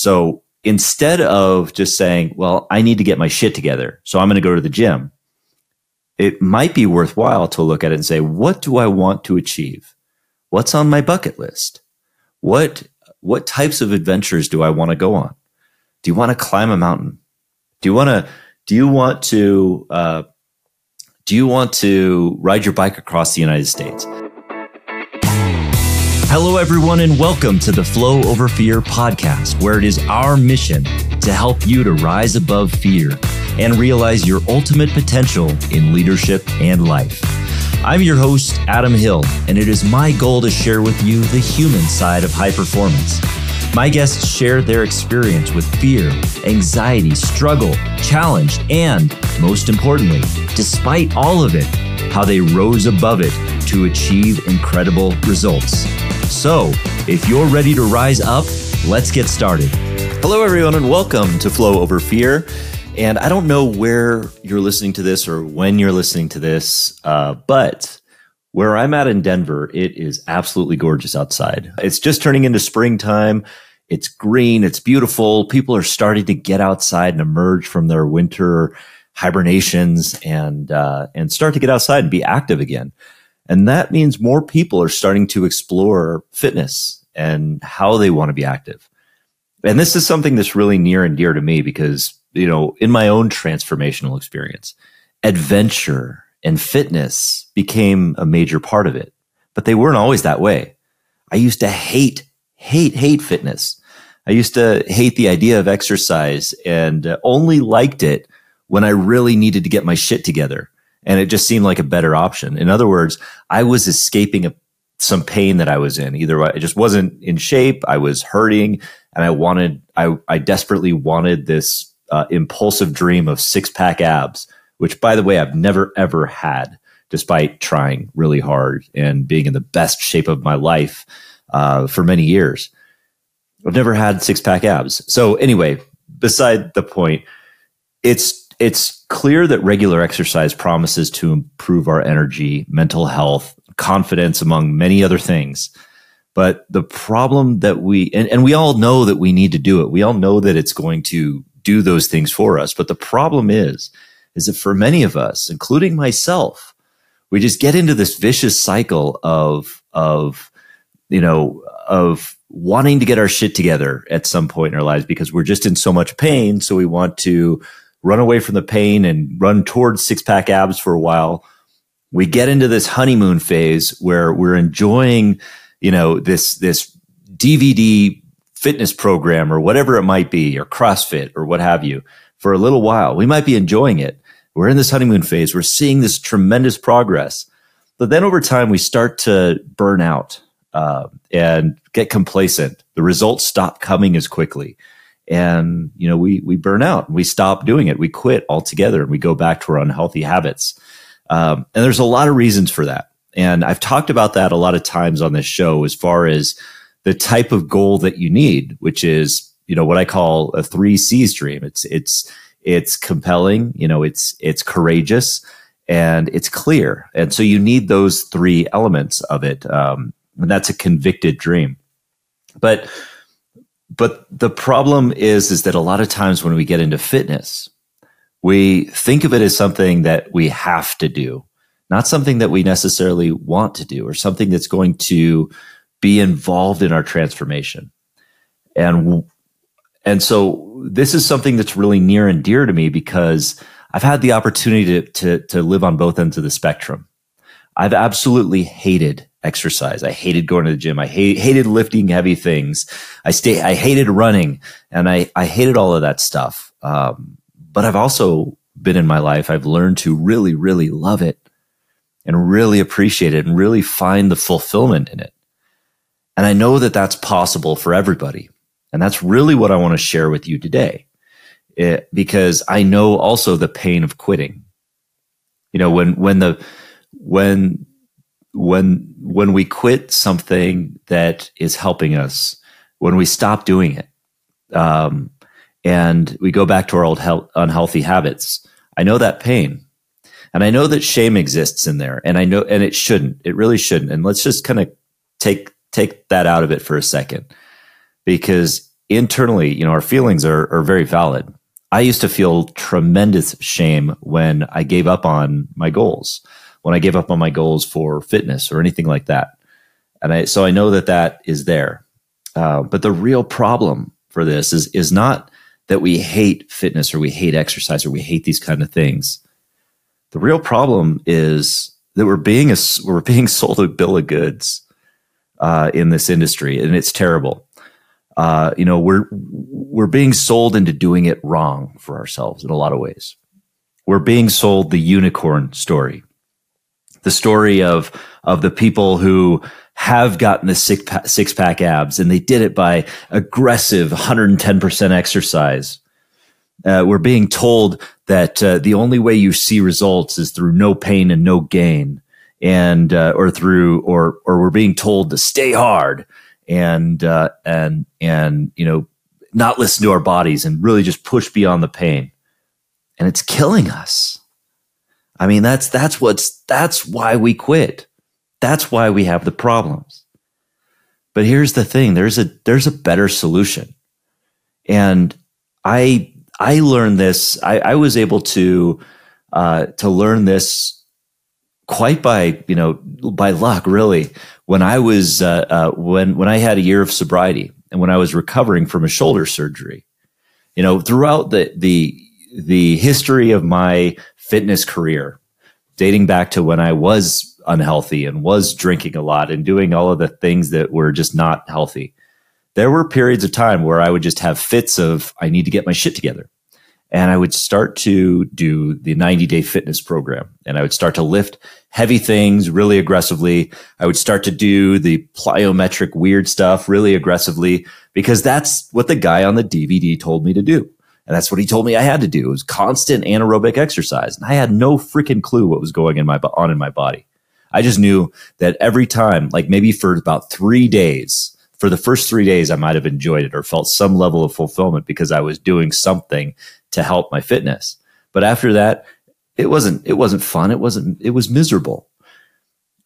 So instead of just saying, well, I need to get my shit together, so I'm going to go to the gym, it might be worthwhile to look at it and say, what do I want to achieve? What's on my bucket list? What, what types of adventures do I want to go on? Do you want to climb a mountain? Do you want to, do you want to, uh, do you want to ride your bike across the United States? Hello, everyone, and welcome to the Flow Over Fear podcast, where it is our mission to help you to rise above fear and realize your ultimate potential in leadership and life. I'm your host, Adam Hill, and it is my goal to share with you the human side of high performance. My guests share their experience with fear, anxiety, struggle, challenge, and most importantly, despite all of it, how they rose above it to achieve incredible results. So, if you're ready to rise up, let's get started. Hello, everyone, and welcome to Flow Over Fear. And I don't know where you're listening to this or when you're listening to this, uh, but where I'm at in Denver, it is absolutely gorgeous outside. It's just turning into springtime. It's green. It's beautiful. People are starting to get outside and emerge from their winter hibernations and uh, and start to get outside and be active again. And that means more people are starting to explore fitness and how they want to be active. And this is something that's really near and dear to me because, you know, in my own transformational experience, adventure and fitness became a major part of it, but they weren't always that way. I used to hate, hate, hate fitness. I used to hate the idea of exercise and uh, only liked it when I really needed to get my shit together and it just seemed like a better option. In other words, I was escaping a, some pain that I was in. Either way, I just wasn't in shape, I was hurting, and I wanted, I, I desperately wanted this uh, impulsive dream of six pack abs, which, by the way, I've never ever had, despite trying really hard and being in the best shape of my life uh, for many years. I've never had six pack abs. So anyway, beside the point, it's it's clear that regular exercise promises to improve our energy, mental health, confidence, among many other things. But the problem that we, and, and we all know that we need to do it. We all know that it's going to do those things for us. But the problem is, is that for many of us, including myself, we just get into this vicious cycle of, of, you know, of wanting to get our shit together at some point in our lives because we're just in so much pain. So we want to run away from the pain and run towards six pack abs for a while. We get into this honeymoon phase where we're enjoying, you know, this, this DVD fitness program or whatever it might be, or CrossFit or what have you for a little while. We might be enjoying it. We're in this honeymoon phase. We're seeing this tremendous progress. But then over time, we start to burn out uh, and get complacent. The results stop coming as quickly and you know we we burn out and we stop doing it. We quit altogether and we go back to our unhealthy habits. Um, and there's a lot of reasons for that. And i've talked about that a lot of times on this show as far as the type of goal that you need which is you know what i call a three c's dream. It's it's it's compelling you know it's it's courageous and it's clear. And so you need those three elements of it um, and that's a convicted dream. But but the problem is, is that a lot of times when we get into fitness, we think of it as something that we have to do, not something that we necessarily want to do or something that's going to be involved in our transformation. And, and so this is something that's really near and dear to me because I've had the opportunity to, to, to live on both ends of the spectrum. I've absolutely hated exercise. I hated going to the gym. I hate, hated lifting heavy things. I stay, I hated running and I, I hated all of that stuff. Um, but I've also been in my life, I've learned to really, really love it and really appreciate it and really find the fulfillment in it. And I know that that's possible for everybody. And that's really what I want to share with you today. It, because I know also the pain of quitting. You know, when, when the, when when when we quit something that is helping us, when we stop doing it, um, and we go back to our old he- unhealthy habits, I know that pain, and I know that shame exists in there, and I know, and it shouldn't, it really shouldn't. And let's just kind of take take that out of it for a second, because internally, you know, our feelings are, are very valid. I used to feel tremendous shame when I gave up on my goals, when I gave up on my goals for fitness or anything like that. And I, so I know that that is there. Uh, but the real problem for this is, is not that we hate fitness or we hate exercise or we hate these kind of things. The real problem is that we're being a, we're being sold a bill of goods uh, in this industry, and it's terrible. Uh, you know, we're we're being sold into doing it wrong for ourselves in a lot of ways. We're being sold the unicorn story, the story of of the people who have gotten the six pack, six pack abs, and they did it by aggressive 110 percent exercise. Uh, we're being told that uh, the only way you see results is through no pain and no gain, and uh, or through or or we're being told to stay hard and uh, and and you know not listen to our bodies and really just push beyond the pain. And it's killing us i mean that's that's what's that's why we quit. That's why we have the problems. But here's the thing. There's a there's a better solution. And i i learned this. I, I was able to uh, to learn this quite by you know by luck really when I was uh, uh, when when I had a year of sobriety and when I was recovering from a shoulder surgery. You know, throughout the the the history of my fitness career, dating back to when I was unhealthy and was drinking a lot and doing all of the things that were just not healthy, there were periods of time where I would just have fits of I need to get my shit together and I would start to do the 90 day fitness program and I would start to lift heavy things really aggressively. I would start to do the plyometric weird stuff really aggressively because that's what the guy on the DVD told me to do. And that's what he told me I had to do. It was constant anaerobic exercise. And I had no freaking clue what was going in my, on in my body. I just knew that every time, like maybe for about three days, for the first three days, I might have enjoyed it or felt some level of fulfillment because I was doing something to help my fitness. But after that, it wasn't it wasn't fun. It wasn't it was miserable.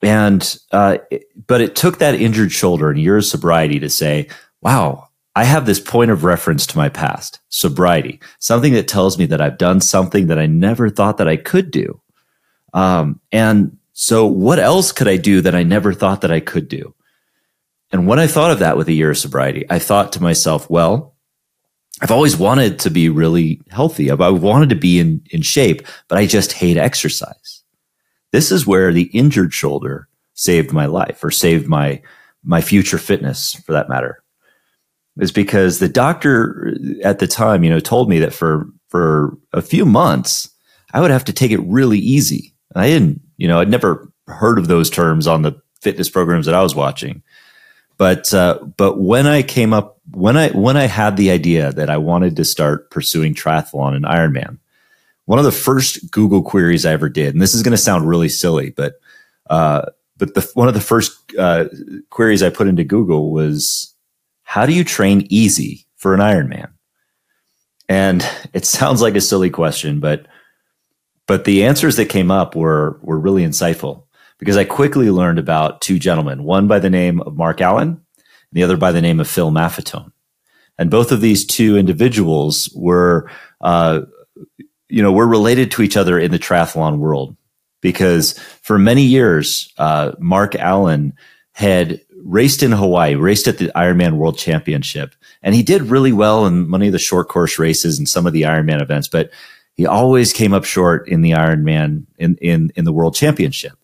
And uh, but it took that injured shoulder and years sobriety to say, wow, I have this point of reference to my past, sobriety, something that tells me that I've done something that I never thought that I could do. Um, and so, what else could I do that I never thought that I could do? And when I thought of that with a year of sobriety, I thought to myself, well, I've always wanted to be really healthy. I've, wanted to be in, in shape, but I just hate exercise. This is where the injured shoulder saved my life or saved my, my future fitness for that matter. Is because the doctor at the time, you know, told me that for, for a few months, I would have to take it really easy. I didn't, you know, I'd never heard of those terms on the fitness programs that I was watching. But uh, but when I came up when I when I had the idea that I wanted to start pursuing triathlon and Ironman, one of the first Google queries I ever did, and this is going to sound really silly, but uh, but the, one of the first uh, queries I put into Google was, "How do you train easy for an Ironman?" And it sounds like a silly question, but but the answers that came up were were really insightful because I quickly learned about two gentlemen, one by the name of Mark Allen, and the other by the name of Phil Maffetone. And both of these two individuals were, uh, you know, were related to each other in the triathlon world because for many years, uh, Mark Allen had raced in Hawaii, raced at the Ironman World Championship, and he did really well in many of the short course races and some of the Ironman events, but he always came up short in the Ironman in in in the World Championship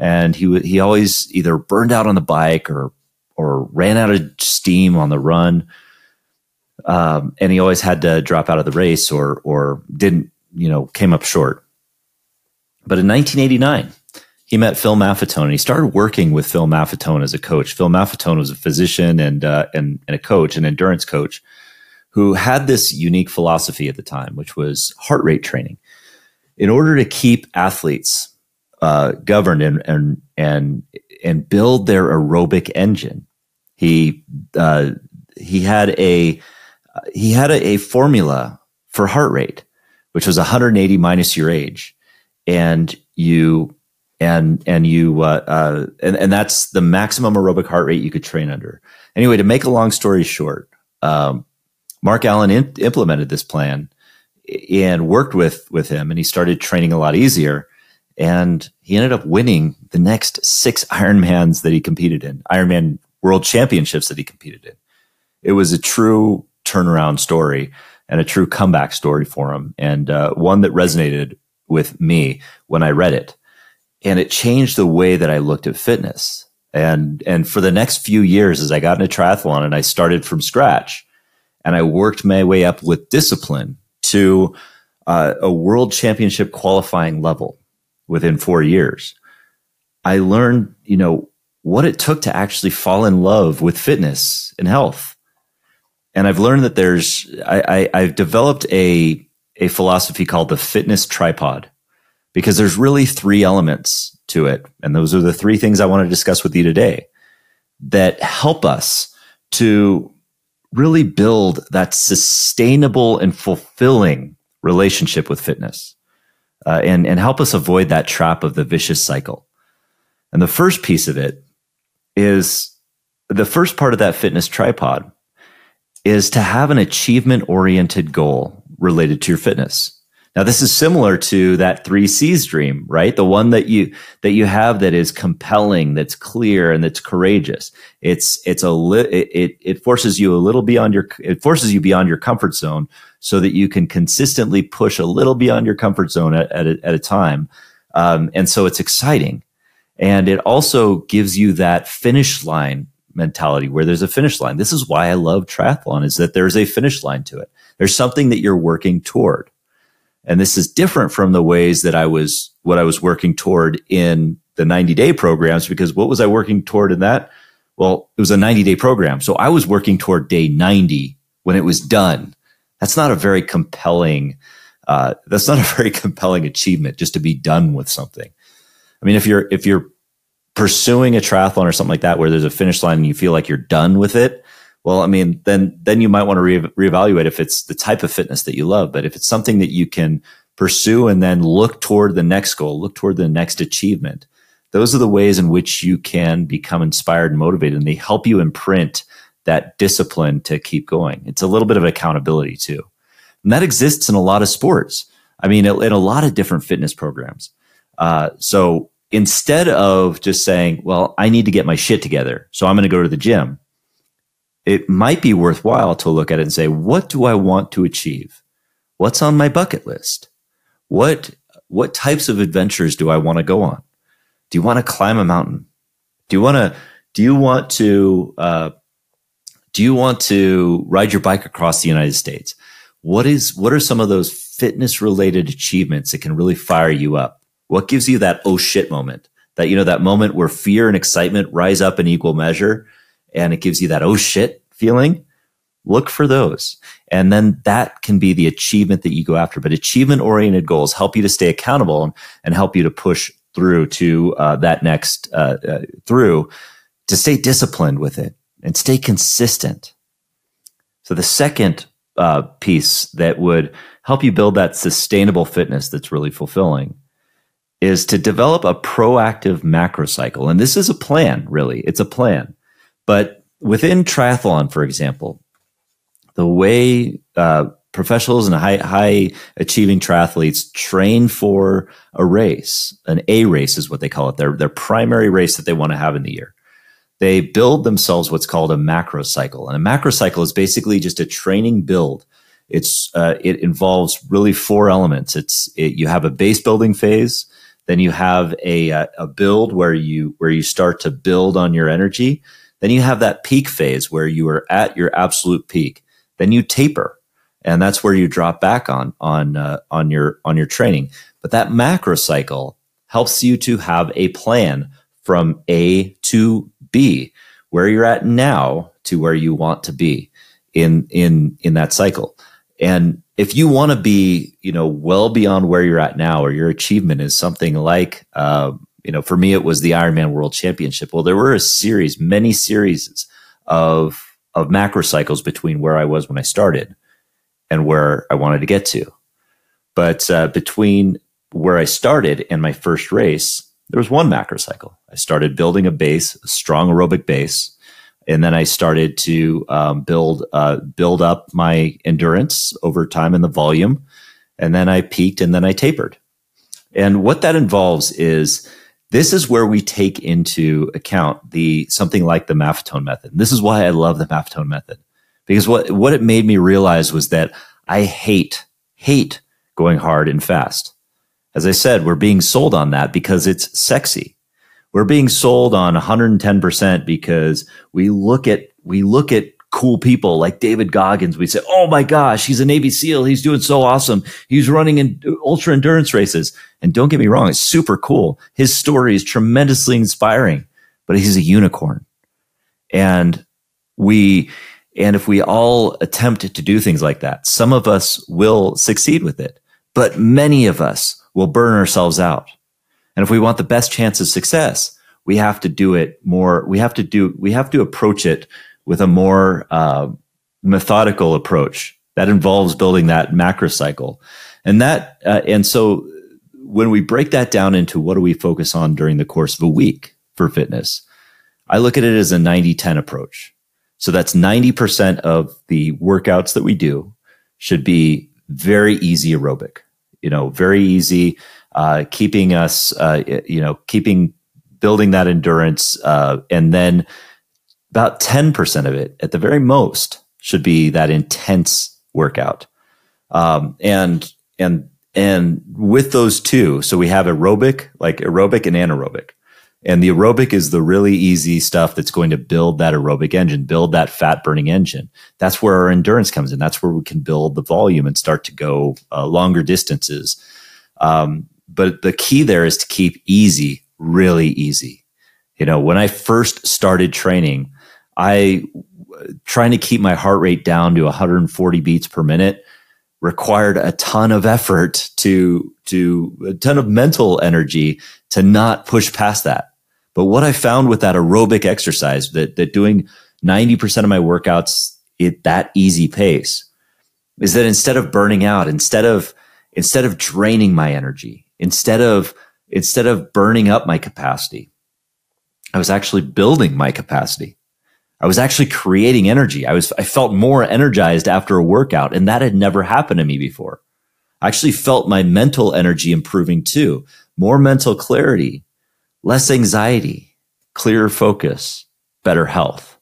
and he he always either burned out on the bike or or ran out of steam on the run. Um, and he always had to drop out of the race or or didn't you know came up short. But in 1989, he met Phil Maffetone and he started working with Phil Maffetone as a coach. Phil Maffetone was a physician and uh, and, and a coach, an endurance coach, who had this unique philosophy at the time, which was heart rate training. In order to keep athletes uh, govern and and and and build their aerobic engine. He uh, he had a he had a, a, formula for heart rate, which was 180 minus your age, and you and and you uh, uh, and and that's the maximum aerobic heart rate you could train under. Anyway, to make a long story short, um, Mark Allen in, implemented this plan and worked with with him, and he started training a lot easier. And he ended up winning the next six Ironmans that he competed in, Ironman World Championships that he competed in. It was a true turnaround story and a true comeback story for him, and uh, one that resonated with me when I read it. And it changed the way that I looked at fitness. And and for the next few years, as I got into triathlon and I started from scratch, and I worked my way up with discipline to uh, a world championship qualifying level within four years. I learned, you know, what it took to actually fall in love with fitness and health. And I've learned that there's, I, I, I've developed a, a philosophy called the fitness tripod because there's really three elements to it. And those are the three things I want to discuss with you today that help us to really build that sustainable and fulfilling relationship with fitness uh, and, and help us avoid that trap of the vicious cycle. And the first piece of it is the first part of that fitness tripod is to have an achievement oriented goal related to your fitness. Now, this is similar to that three C's dream, right? The one that you, that you have that is compelling, that's clear and that's courageous. It's, it's a, li- it, it forces you a little beyond your, it forces you beyond your comfort zone so that you can consistently push a little beyond your comfort zone at, at, a, at a time. Um, and so it's exciting. And it also gives you that finish line mentality where there's a finish line. This is why I love triathlon is that there's a finish line to it. There's something that you're working toward. And this is different from the ways that I was, what I was working toward in the 90 day programs, because what was I working toward in that? Well, it was a 90 day program. So I was working toward day 90 when it was done. That's not a very compelling, uh, that's not a very compelling achievement just to be done with something. I mean, if you're, if you're pursuing a triathlon or something like that, where there's a finish line and you feel like you're done with it, well, I mean, then then you might want to re- reevaluate if it's the type of fitness that you love. But if it's something that you can pursue and then look toward the next goal, look toward the next achievement, those are the ways in which you can become inspired and motivated, and they help you imprint that discipline to keep going. It's a little bit of accountability too, and that exists in a lot of sports. I mean, in a lot of different fitness programs. Uh, so instead of just saying, "Well, I need to get my shit together, so I'm going to go to the gym," it might be worthwhile to look at it and say, what do I want to achieve? What's on my bucket list? What, what types of adventures do I want to go on? Do you want to climb a mountain? Do you want to, do you want to, uh, do you want to ride your bike across the United States? What is, what are some of those fitness related achievements that can really fire you up? What gives you that oh shit moment? That, you know, that moment where fear and excitement rise up in equal measure and it gives you that oh shit feeling, look for those. And then that can be the achievement that you go after. But achievement oriented goals help you to stay accountable and, and help you to push through to uh, that next uh, uh, through to stay disciplined with it and stay consistent. So the second uh, piece that would help you build that sustainable fitness that's really fulfilling is to develop a proactive macro cycle. And this is a plan, really. It's a plan. But within triathlon, for example, the way uh, professionals and high, high achieving triathletes train for a race, an A race is what they call it, their, their primary race that they want to have in the year. They build themselves what's called a macro cycle. And a macro cycle is basically just a training build. It's, uh, it involves really four elements. It's, it, you have a base building phase. Then you have a, a build where you, where you start to build on your energy. Then you have that peak phase where you are at your absolute peak. Then you taper, and that's where you drop back on on uh, on your on your training. But that macro cycle helps you to have a plan from A to B, where you're at now to where you want to be in in in that cycle. And if you want to be, you know, well beyond where you're at now, or your achievement is something like, uh, you know, for me, it was the Ironman World Championship. Well, there were a series, many series of of macro cycles between where I was when I started and where I wanted to get to. But uh, between where I started and my first race, there was one macro cycle. I started building a base, a strong aerobic base, and then I started to um, build uh, build up my endurance over time and the volume, and then I peaked and then I tapered. And what that involves is this is where we take into account the something like the Maffetone method. And this is why I love the Maffetone method because what what it made me realize was that I hate hate going hard and fast. As I said, we're being sold on that because it's sexy. We're being sold on 110% because we look at we look at cool people like David Goggins. We say, "Oh my gosh, he's a Navy SEAL. He's doing so awesome. He's running in ultra endurance races." And don't get me wrong, it's super cool. His story is tremendously inspiring, but he's a unicorn. And we and if we all attempt to do things like that, some of us will succeed with it, but many of us will burn ourselves out. And if we want the best chance of success, we have to do it more. We have to do, we have to approach it with a more uh, methodical approach that involves building that macro cycle. And that, uh, and so when we break that down into what do we focus on during the course of a week for fitness, I look at it as a 90 10 approach. So that's 90% of the workouts that we do should be very easy aerobic, you know, very easy, uh, keeping us, uh, you know, keeping, building that endurance. Uh, and then about 10% of it at the very most should be that intense workout. Um, and, and, and with those two, so we have aerobic, like aerobic and anaerobic. And the aerobic is the really easy stuff that's going to build that aerobic engine, build that fat burning engine. That's where our endurance comes in. That's where we can build the volume and start to go uh, longer distances. Um, but the key there is to keep easy, really easy. You know, when I first started training, I trying to keep my heart rate down to 140 beats per minute required a ton of effort to to a ton of mental energy to not push past that but what I found with that aerobic exercise, that, that doing 90% of my workouts at that easy pace is that instead of burning out, instead of, instead of draining my energy, instead of, instead of burning up my capacity, I was actually building my capacity. I was actually creating energy. I was, I felt more energized after a workout and that had never happened to me before. I actually felt my mental energy improving too, more mental clarity, less anxiety, clearer focus, better health,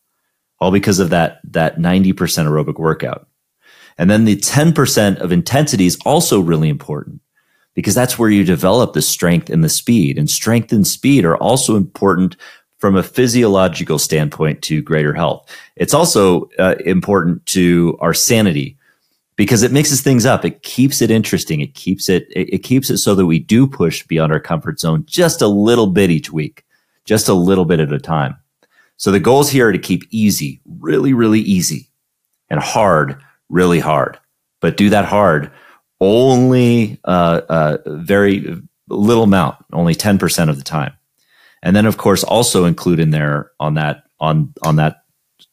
all because of that, that 90% aerobic workout. And then the 10% of intensity is also really important because that's where you develop the strength and the speed. And strength and speed are also important from a physiological standpoint to greater health. It's also uh, important to our sanity because it mixes things up. It keeps it interesting. It keeps it, it, it, keeps it so that we do push beyond our comfort zone just a little bit each week, just a little bit at a time. So the goals here are to keep easy, really, really easy and hard, really hard, but do that hard only, uh, uh, very little amount, only 10% of the time. And then of course also include in there on that, on, on that,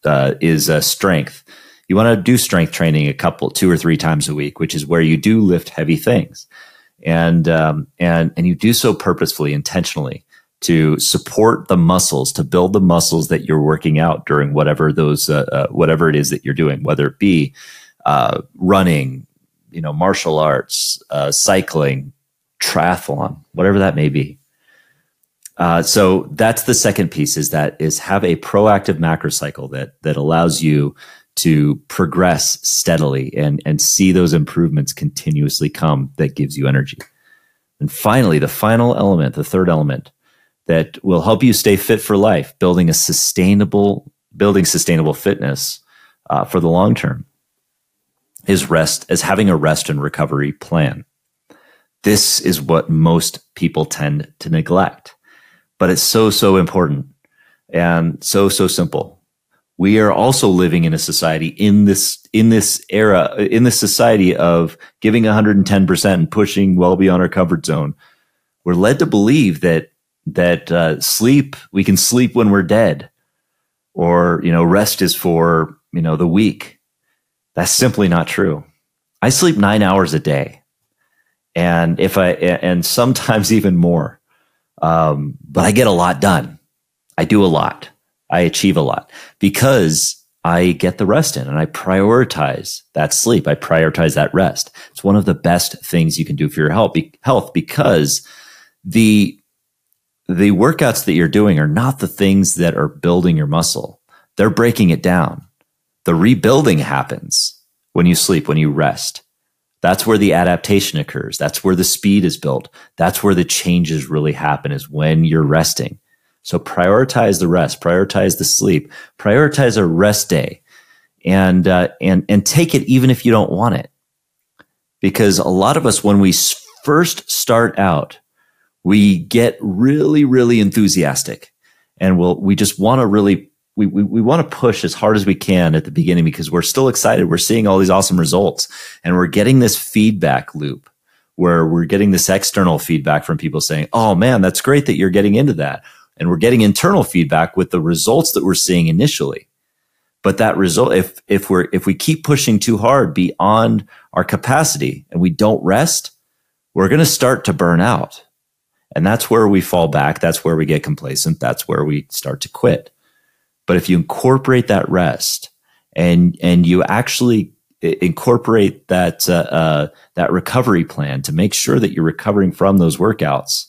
uh, is uh, strength you want to do strength training a couple, two or three times a week, which is where you do lift heavy things, and um, and and you do so purposefully, intentionally to support the muscles, to build the muscles that you're working out during whatever those uh, uh, whatever it is that you're doing, whether it be uh, running, you know, martial arts, uh, cycling, triathlon, whatever that may be. Uh, so that's the second piece is that is have a proactive macro cycle that that allows you to progress steadily and, and see those improvements continuously come that gives you energy. And finally, the final element, the third element that will help you stay fit for life, building a sustainable, building sustainable fitness uh, for the long term is rest, as having a rest and recovery plan. This is what most people tend to neglect, but it's so, so important and so, so simple. We are also living in a society in this in this era in this society of giving 110% and pushing well beyond our comfort zone. We're led to believe that that uh, sleep we can sleep when we're dead or you know rest is for you know the weak. That's simply not true. I sleep 9 hours a day and if i and sometimes even more um, but i get a lot done i do a lot I achieve a lot because I get the rest in and I prioritize that sleep. I prioritize that rest. It's one of the best things you can do for your health, health because the the workouts that you're doing are not the things that are building your muscle. They're breaking it down. The rebuilding happens when you sleep, when you rest. That's where the adaptation occurs. That's where the speed is built. That's where the changes really happen is when you're resting. So prioritize the rest, prioritize the sleep, prioritize a rest day, and uh, and and take it even if you don't want it, because a lot of us when we first start out, we get really really enthusiastic, and we'll we just want to really we, we, we want to push as hard as we can at the beginning because we're still excited. We're seeing all these awesome results and we're getting this feedback loop where we're getting this external feedback from people saying, Oh man, that's great that you're getting into that and we're getting internal feedback with the results that we're seeing initially. But that result, if, if we're, if we keep pushing too hard beyond our capacity and we don't rest, we're going to start to burn out. And that's where we fall back. That's where we get complacent. That's where we start to quit. But if you incorporate that rest and, and you actually incorporate that, uh, uh, that recovery plan to make sure that you're recovering from those workouts,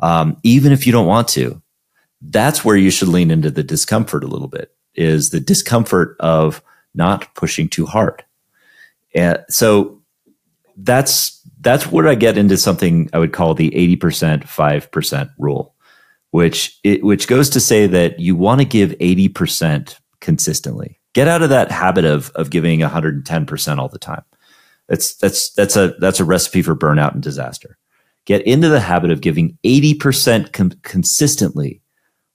um, even if you don't want to, that's where you should lean into the discomfort a little bit is the discomfort of not pushing too hard. And so that's that's where I get into something I would call the 80% 5% rule, which it, which goes to say that you want to give 80% consistently. Get out of that habit of of giving 110% all the time. That's that's that's a that's a recipe for burnout and disaster. Get into the habit of giving 80% com- consistently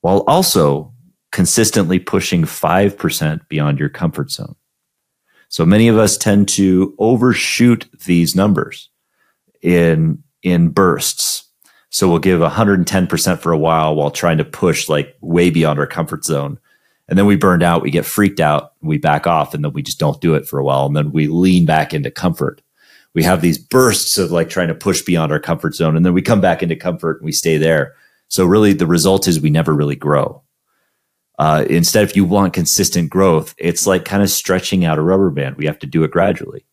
while also consistently pushing 5% beyond your comfort zone. So many of us tend to overshoot these numbers in, in bursts. So we'll give 110% for a while while trying to push like way beyond our comfort zone. And then we burned out, we get freaked out, we back off, and then we just don't do it for a while. And then we lean back into comfort. We have these bursts of like trying to push beyond our comfort zone. And then we come back into comfort and we stay there so really the result is we never really grow. Uh, instead, if you want consistent growth, it's like kind of stretching out a rubber band. We have to do it gradually.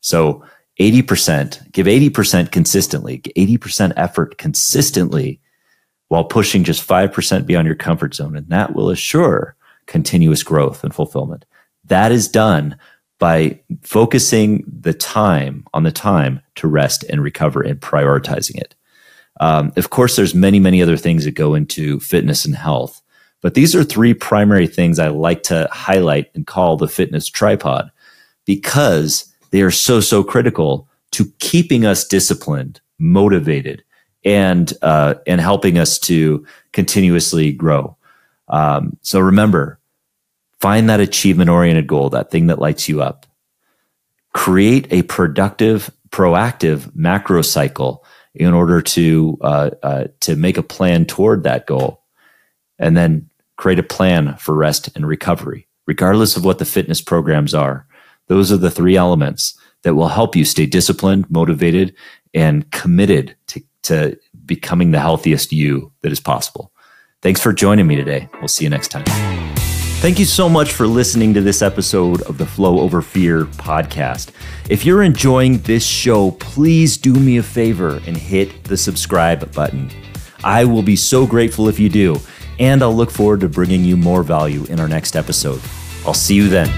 So 80%, give 80% consistently, 80% effort consistently while pushing just 5% beyond your comfort zone. And that will assure continuous growth and fulfillment. That is done by focusing the time on the time to rest and recover and prioritizing it. Um, of course, there's many, many other things that go into fitness and health, but these are three primary things I like to highlight and call the fitness tripod because they are so, so critical to keeping us disciplined, motivated, and uh, and helping us to continuously grow. Um, so remember, find that achievement oriented goal, that thing that lights you up. Create a productive, proactive macro cycle in order to uh, uh, to make a plan toward that goal, and then create a plan for rest and recovery, regardless of what the fitness programs are. Those are the three elements that will help you stay disciplined, motivated, and committed to, to becoming the healthiest you that is possible. Thanks for joining me today. We'll see you next time. Thank you so much for listening to this episode of the Flow Over Fear podcast. If you're enjoying this show, please do me a favor and hit the subscribe button. I will be so grateful if you do, and I'll look forward to bringing you more value in our next episode. I'll see you then.